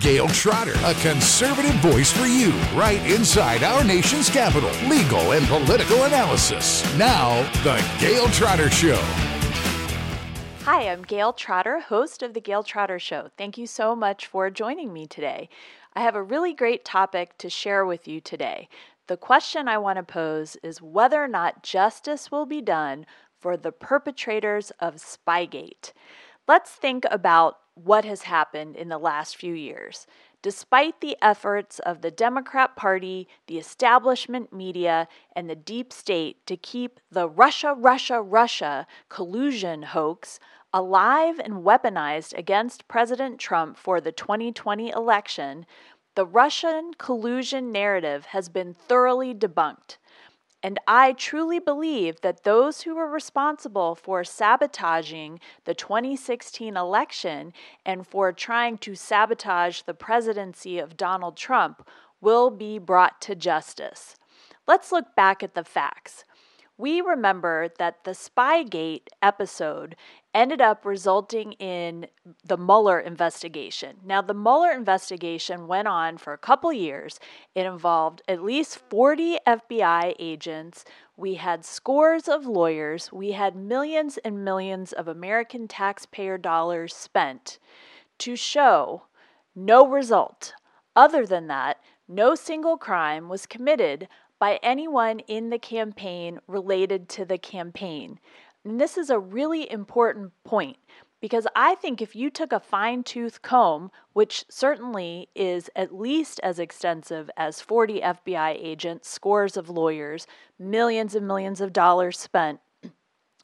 Gail Trotter, a conservative voice for you, right inside our nation's capital. Legal and political analysis. Now, The Gail Trotter Show. Hi, I'm Gail Trotter, host of The Gail Trotter Show. Thank you so much for joining me today. I have a really great topic to share with you today. The question I want to pose is whether or not justice will be done for the perpetrators of Spygate. Let's think about what has happened in the last few years. Despite the efforts of the Democrat Party, the establishment media, and the deep state to keep the Russia, Russia, Russia collusion hoax alive and weaponized against President Trump for the 2020 election, the Russian collusion narrative has been thoroughly debunked. And I truly believe that those who were responsible for sabotaging the 2016 election and for trying to sabotage the presidency of Donald Trump will be brought to justice. Let's look back at the facts we remember that the Spygate episode ended up resulting in the Mueller investigation. Now, the Mueller investigation went on for a couple years. It involved at least 40 FBI agents. We had scores of lawyers. We had millions and millions of American taxpayer dollars spent to show no result. Other than that, no single crime was committed by anyone in the campaign related to the campaign. And this is a really important point because I think if you took a fine tooth comb, which certainly is at least as extensive as 40 FBI agents, scores of lawyers, millions and millions of dollars spent,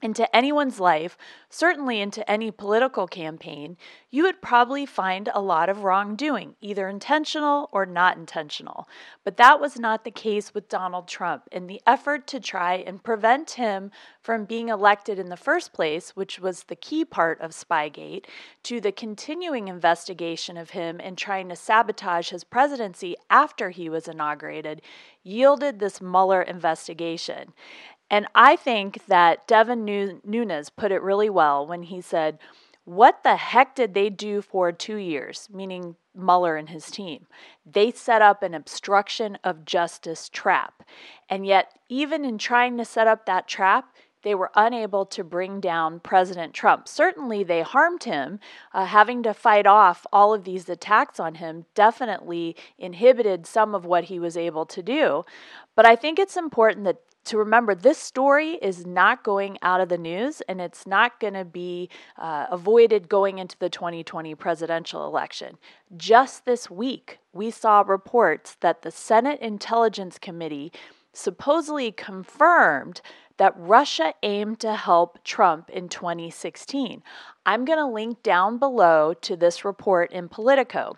into anyone's life, certainly into any political campaign, you would probably find a lot of wrongdoing, either intentional or not intentional. But that was not the case with Donald Trump. In the effort to try and prevent him from being elected in the first place, which was the key part of Spygate, to the continuing investigation of him and trying to sabotage his presidency after he was inaugurated, yielded this Mueller investigation. And I think that Devin Nunes put it really well when he said, What the heck did they do for two years? Meaning Mueller and his team. They set up an obstruction of justice trap. And yet, even in trying to set up that trap, they were unable to bring down President Trump. Certainly, they harmed him. Uh, having to fight off all of these attacks on him definitely inhibited some of what he was able to do. But I think it's important that to remember this story is not going out of the news and it's not going to be uh, avoided going into the 2020 presidential election. Just this week, we saw reports that the Senate Intelligence Committee supposedly confirmed that Russia aimed to help Trump in 2016. I'm going to link down below to this report in Politico.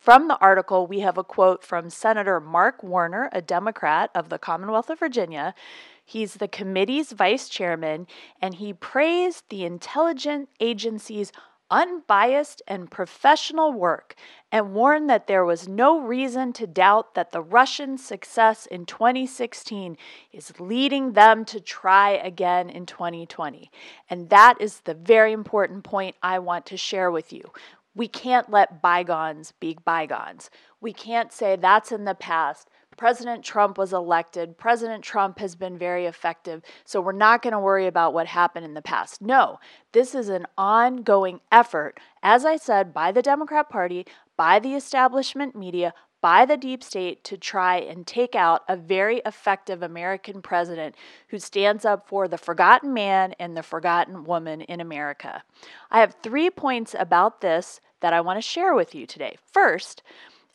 From the article, we have a quote from Senator Mark Warner, a Democrat of the Commonwealth of Virginia. He's the committee's vice chairman, and he praised the intelligence agency's unbiased and professional work and warned that there was no reason to doubt that the Russian success in 2016 is leading them to try again in 2020. And that is the very important point I want to share with you. We can't let bygones be bygones. We can't say that's in the past. President Trump was elected. President Trump has been very effective. So we're not going to worry about what happened in the past. No, this is an ongoing effort, as I said, by the Democrat Party, by the establishment media, by the deep state to try and take out a very effective American president who stands up for the forgotten man and the forgotten woman in America. I have three points about this that I want to share with you today. First,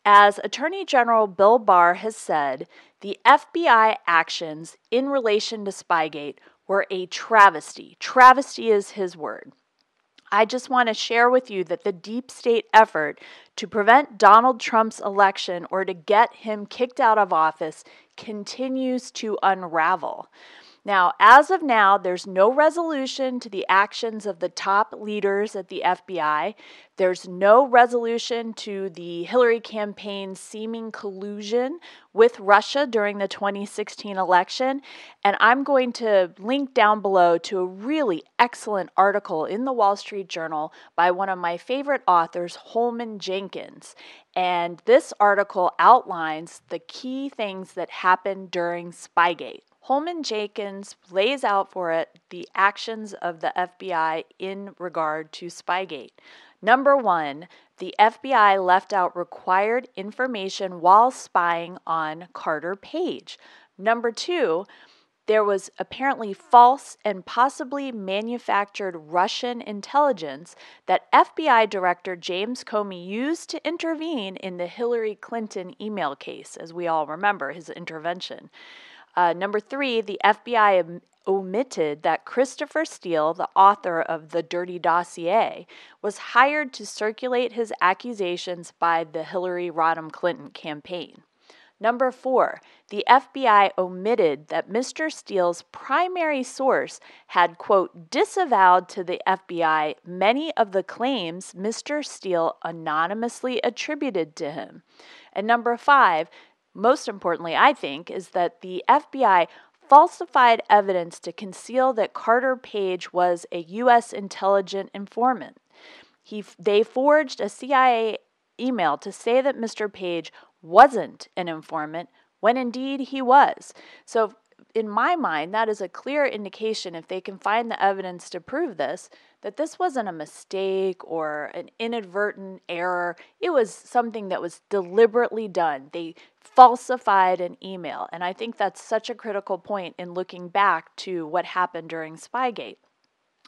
as Attorney General Bill Barr has said, the FBI actions in relation to Spygate were a travesty. Travesty is his word. I just want to share with you that the deep state effort to prevent Donald Trump's election or to get him kicked out of office continues to unravel. Now, as of now, there's no resolution to the actions of the top leaders at the FBI. There's no resolution to the Hillary campaign's seeming collusion with Russia during the 2016 election. And I'm going to link down below to a really excellent article in the Wall Street Journal by one of my favorite authors, Holman Jenkins. And this article outlines the key things that happened during Spygate. Holman Jenkins lays out for it the actions of the FBI in regard to Spygate. Number one, the FBI left out required information while spying on Carter Page. Number two, there was apparently false and possibly manufactured Russian intelligence that FBI Director James Comey used to intervene in the Hillary Clinton email case, as we all remember his intervention. Uh, number three, the FBI omitted that Christopher Steele, the author of The Dirty Dossier, was hired to circulate his accusations by the Hillary Rodham Clinton campaign. Number four, the FBI omitted that Mr. Steele's primary source had, quote, disavowed to the FBI many of the claims Mr. Steele anonymously attributed to him. And number five, most importantly, I think, is that the FBI falsified evidence to conceal that Carter Page was a U.S. intelligence informant. He, they forged a CIA email to say that Mr. Page wasn't an informant when indeed he was. So, in my mind, that is a clear indication, if they can find the evidence to prove this, that this wasn't a mistake or an inadvertent error. It was something that was deliberately done. They falsified an email. And I think that's such a critical point in looking back to what happened during Spygate.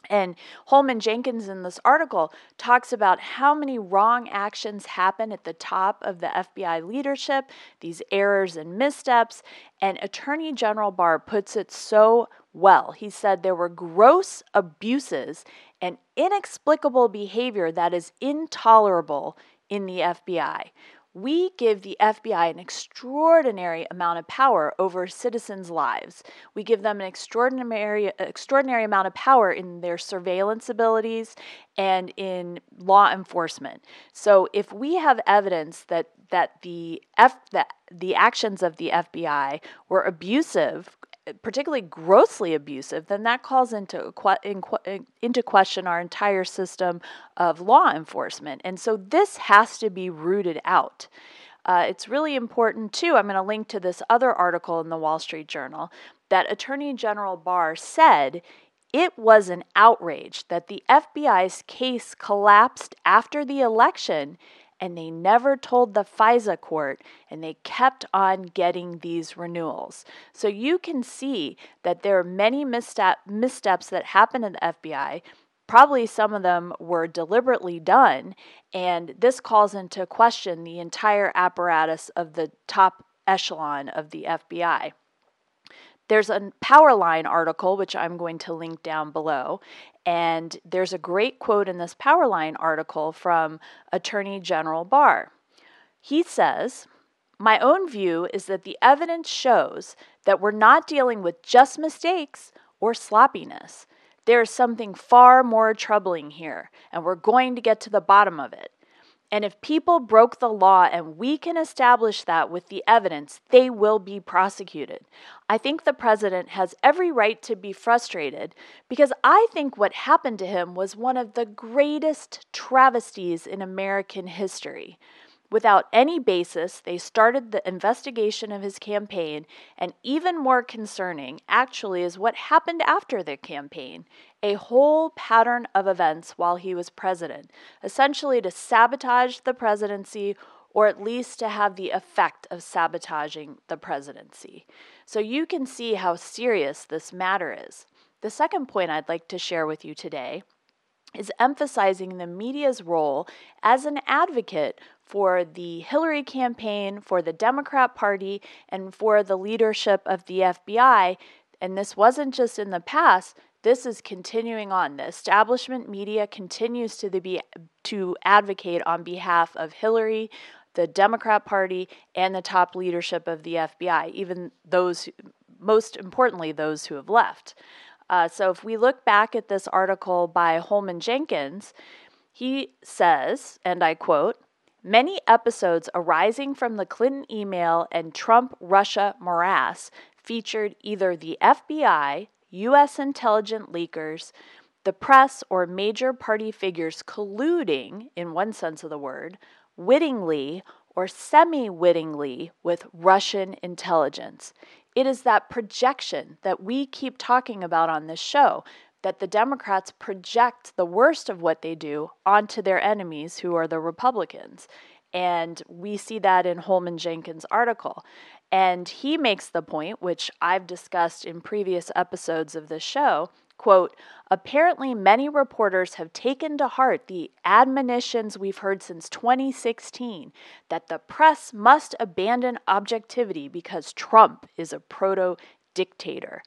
And Holman Jenkins in this article talks about how many wrong actions happen at the top of the FBI leadership, these errors and missteps. And Attorney General Barr puts it so well. He said there were gross abuses and inexplicable behavior that is intolerable in the FBI. We give the FBI an extraordinary amount of power over citizens' lives. We give them an extraordinary extraordinary amount of power in their surveillance abilities and in law enforcement. So if we have evidence that that the F that the actions of the FBI were abusive particularly grossly abusive, then that calls into into question our entire system of law enforcement. And so this has to be rooted out. Uh, it's really important too. I'm going to link to this other article in the Wall Street Journal that Attorney General Barr said it was an outrage that the FBI's case collapsed after the election and they never told the FISA court, and they kept on getting these renewals. So you can see that there are many misstep, missteps that happen in the FBI. Probably some of them were deliberately done, and this calls into question the entire apparatus of the top echelon of the FBI. There's a Powerline article, which I'm going to link down below, and there's a great quote in this Powerline article from Attorney General Barr. He says, My own view is that the evidence shows that we're not dealing with just mistakes or sloppiness. There is something far more troubling here, and we're going to get to the bottom of it. And if people broke the law and we can establish that with the evidence, they will be prosecuted. I think the president has every right to be frustrated because I think what happened to him was one of the greatest travesties in American history. Without any basis, they started the investigation of his campaign, and even more concerning, actually, is what happened after the campaign a whole pattern of events while he was president, essentially to sabotage the presidency or at least to have the effect of sabotaging the presidency. So you can see how serious this matter is. The second point I'd like to share with you today is emphasizing the media's role as an advocate for the Hillary campaign, for the Democrat Party, and for the leadership of the FBI. And this wasn't just in the past, this is continuing on. The establishment media continues to be to advocate on behalf of Hillary, the Democrat Party, and the top leadership of the FBI, even those most importantly, those who have left. Uh, so if we look back at this article by Holman Jenkins, he says, and I quote, Many episodes arising from the Clinton email and Trump Russia morass featured either the FBI, U.S. intelligence leakers, the press, or major party figures colluding, in one sense of the word, wittingly or semi wittingly with Russian intelligence. It is that projection that we keep talking about on this show that the Democrats project the worst of what they do onto their enemies, who are the Republicans. And we see that in Holman Jenkins' article. And he makes the point, which I've discussed in previous episodes of this show, quote, apparently many reporters have taken to heart the admonitions we've heard since 2016 that the press must abandon objectivity because Trump is a proto dictator.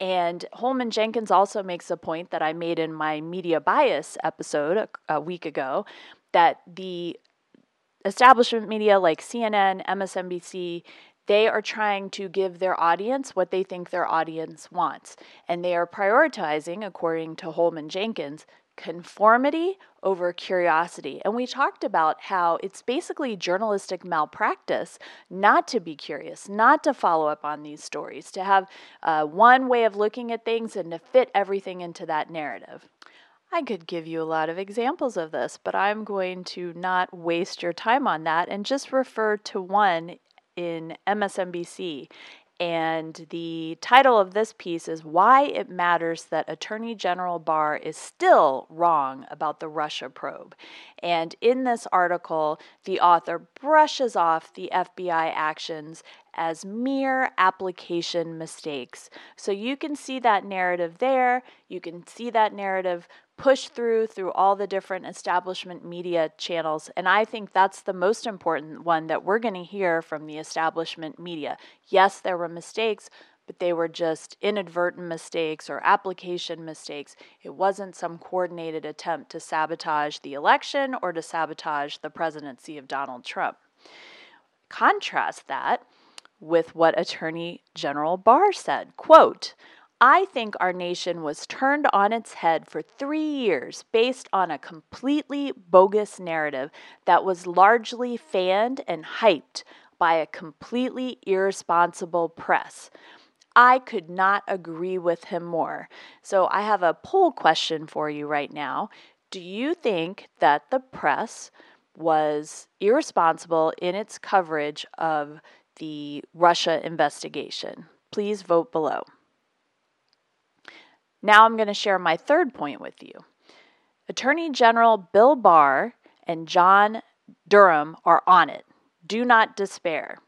And Holman Jenkins also makes a point that I made in my media bias episode a, a week ago that the establishment media like CNN, MSNBC, they are trying to give their audience what they think their audience wants. And they are prioritizing, according to Holman Jenkins, conformity over curiosity. And we talked about how it's basically journalistic malpractice not to be curious, not to follow up on these stories, to have uh, one way of looking at things and to fit everything into that narrative. I could give you a lot of examples of this, but I'm going to not waste your time on that and just refer to one in MSNBC. And the title of this piece is Why It Matters That Attorney General Barr is Still Wrong About the Russia Probe. And in this article, the author brushes off the FBI actions as mere application mistakes. So you can see that narrative there. You can see that narrative push through through all the different establishment media channels and i think that's the most important one that we're going to hear from the establishment media. Yes there were mistakes but they were just inadvertent mistakes or application mistakes. It wasn't some coordinated attempt to sabotage the election or to sabotage the presidency of donald trump. Contrast that with what attorney general barr said quote I think our nation was turned on its head for three years based on a completely bogus narrative that was largely fanned and hyped by a completely irresponsible press. I could not agree with him more. So I have a poll question for you right now. Do you think that the press was irresponsible in its coverage of the Russia investigation? Please vote below. Now I'm going to share my third point with you. Attorney General Bill Barr and John Durham are on it. Do not despair.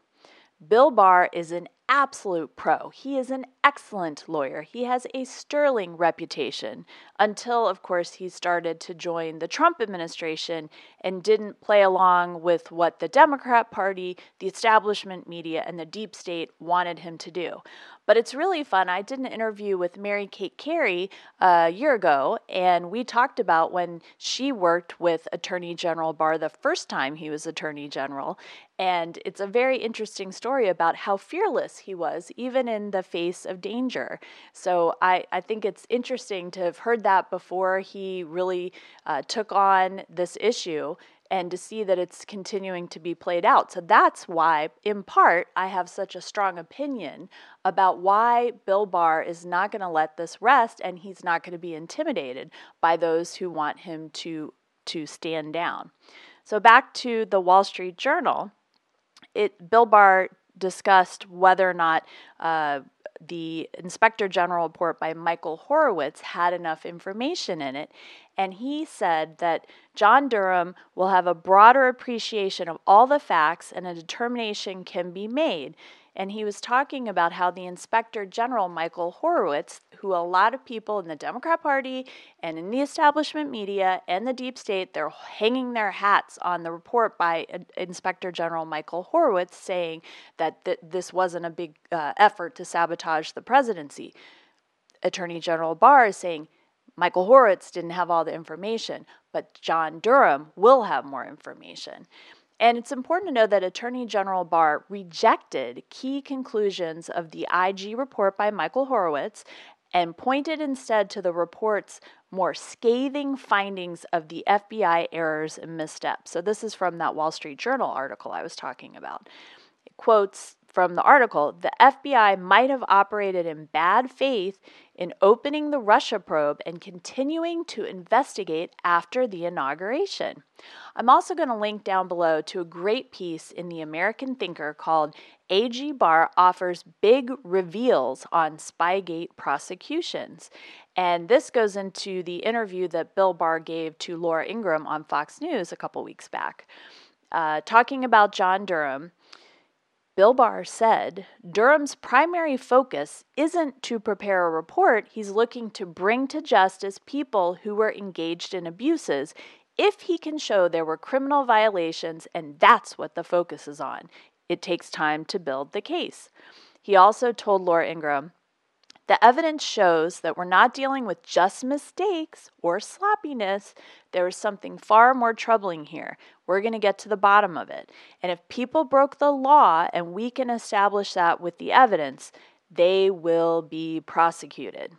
Bill Barr is an absolute pro. He is an excellent lawyer. He has a sterling reputation until, of course, he started to join the Trump administration and didn't play along with what the Democrat Party, the establishment media, and the deep state wanted him to do. But it's really fun. I did an interview with Mary Kate Cary uh, a year ago, and we talked about when she worked with Attorney General Barr the first time he was Attorney General. And it's a very interesting story about how fearless he was, even in the face of danger. So I, I think it's interesting to have heard that before he really uh, took on this issue and to see that it's continuing to be played out. So that's why, in part, I have such a strong opinion about why Bill Barr is not going to let this rest and he's not going to be intimidated by those who want him to, to stand down. So back to the Wall Street Journal, it Bill Barr discussed whether or not uh, the Inspector General report by Michael Horowitz had enough information in it. And he said that John Durham will have a broader appreciation of all the facts and a determination can be made and he was talking about how the Inspector General, Michael Horowitz, who a lot of people in the Democrat Party and in the establishment media and the deep state, they're hanging their hats on the report by Inspector General Michael Horowitz saying that th- this wasn't a big uh, effort to sabotage the presidency. Attorney General Barr is saying, Michael Horowitz didn't have all the information, but John Durham will have more information. And it's important to know that Attorney General Barr rejected key conclusions of the IG report by Michael Horowitz and pointed instead to the report's more scathing findings of the FBI errors and missteps. So, this is from that Wall Street Journal article I was talking about. It quotes from the article the FBI might have operated in bad faith in opening the Russia probe and continuing to investigate after the inauguration. I'm also going to link down below to a great piece in the American Thinker called AG Barr Offers Big Reveals on Spygate Prosecutions. And this goes into the interview that Bill Barr gave to Laura Ingraham on Fox News a couple weeks back, uh, talking about John Durham. Bill Barr said Durham's primary focus isn't to prepare a report, he's looking to bring to justice people who were engaged in abuses if he can show there were criminal violations, and that's what the focus is on. It takes time to build the case. He also told Laura Ingraham the evidence shows that we're not dealing with just mistakes or sloppiness. There is something far more troubling here. We're going to get to the bottom of it. And if people broke the law and we can establish that with the evidence, they will be prosecuted.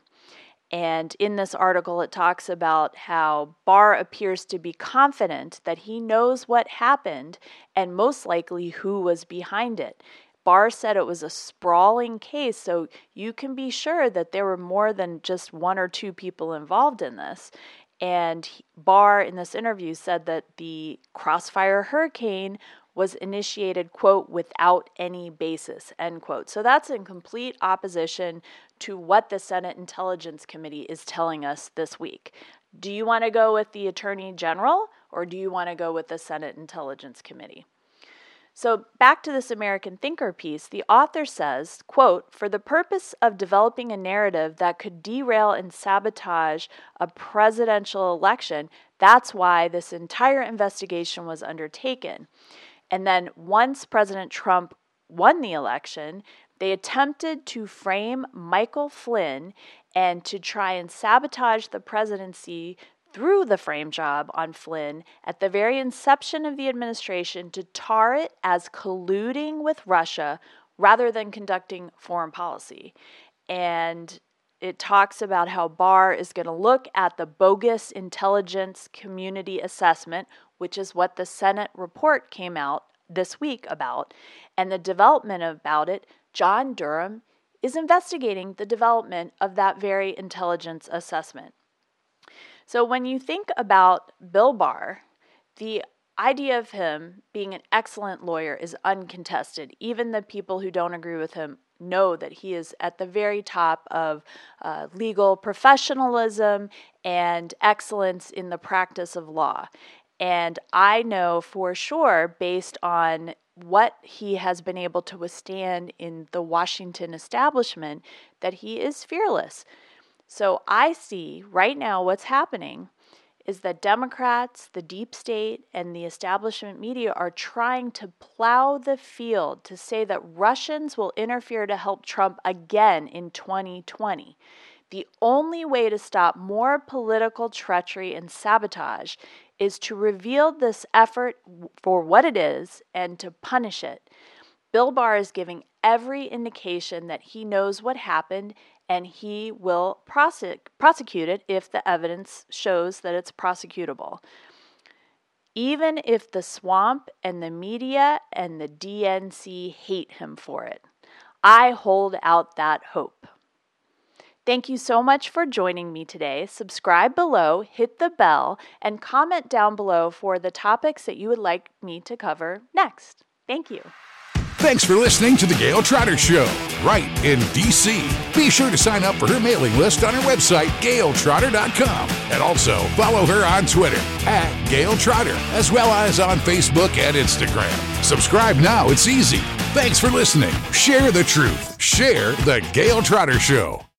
And in this article, it talks about how Barr appears to be confident that he knows what happened and most likely who was behind it. Barr said it was a sprawling case, so you can be sure that there were more than just one or two people involved in this. And Barr, in this interview, said that the Crossfire Hurricane was initiated, quote, without any basis, end quote. So that's in complete opposition to what the Senate Intelligence Committee is telling us this week. Do you want to go with the Attorney General or do you want to go with the Senate Intelligence Committee? So back to this American Thinker piece, the author says, quote, for the purpose of developing a narrative that could derail and sabotage a presidential election, that's why this entire investigation was undertaken. And then once President Trump won the election, they attempted to frame Michael Flynn and to try and sabotage the presidency through the frame job on Flynn at the very inception of the administration to tar it as colluding with Russia rather than conducting foreign policy. And it talks about how Barr is going to look at the bogus intelligence community assessment, which is what the Senate report came out this week about, and the development about it. John Durham is investigating the development of that very intelligence assessment. So when you think about Bill Barr, the idea of him being an excellent lawyer is uncontested. Even the people who don't agree with him know that he is at the very top of uh, legal professionalism and excellence in the practice of law. And I know for sure, based on what he has been able to withstand in the Washington establishment, that he is fearless. So I see right now what's happening is that Democrats, the deep state, and the establishment media are trying to plow the field to say that Russians will interfere to help Trump again in 2020. The only way to stop more political treachery and sabotage is to reveal this effort for what it is and to punish it. Bill Barr is giving every indication that he knows what happened and he will prosec- prosecute it if the evidence shows that it's prosecutable. Even if the swamp and the media and the DNC hate him for it, I hold out that hope. Thank you so much for joining me today. Subscribe below, hit the bell, and comment down below for the topics that you would like me to cover next. Thank you. Thanks for listening to The Gail Trotter Show, right in D.C. Be sure to sign up for her mailing list on her website, gailtrotter.com. And also follow her on Twitter at Gail Trotter, as well as on Facebook and Instagram. Subscribe now, it's easy. Thanks for listening. Share the truth. Share The Gail Trotter Show.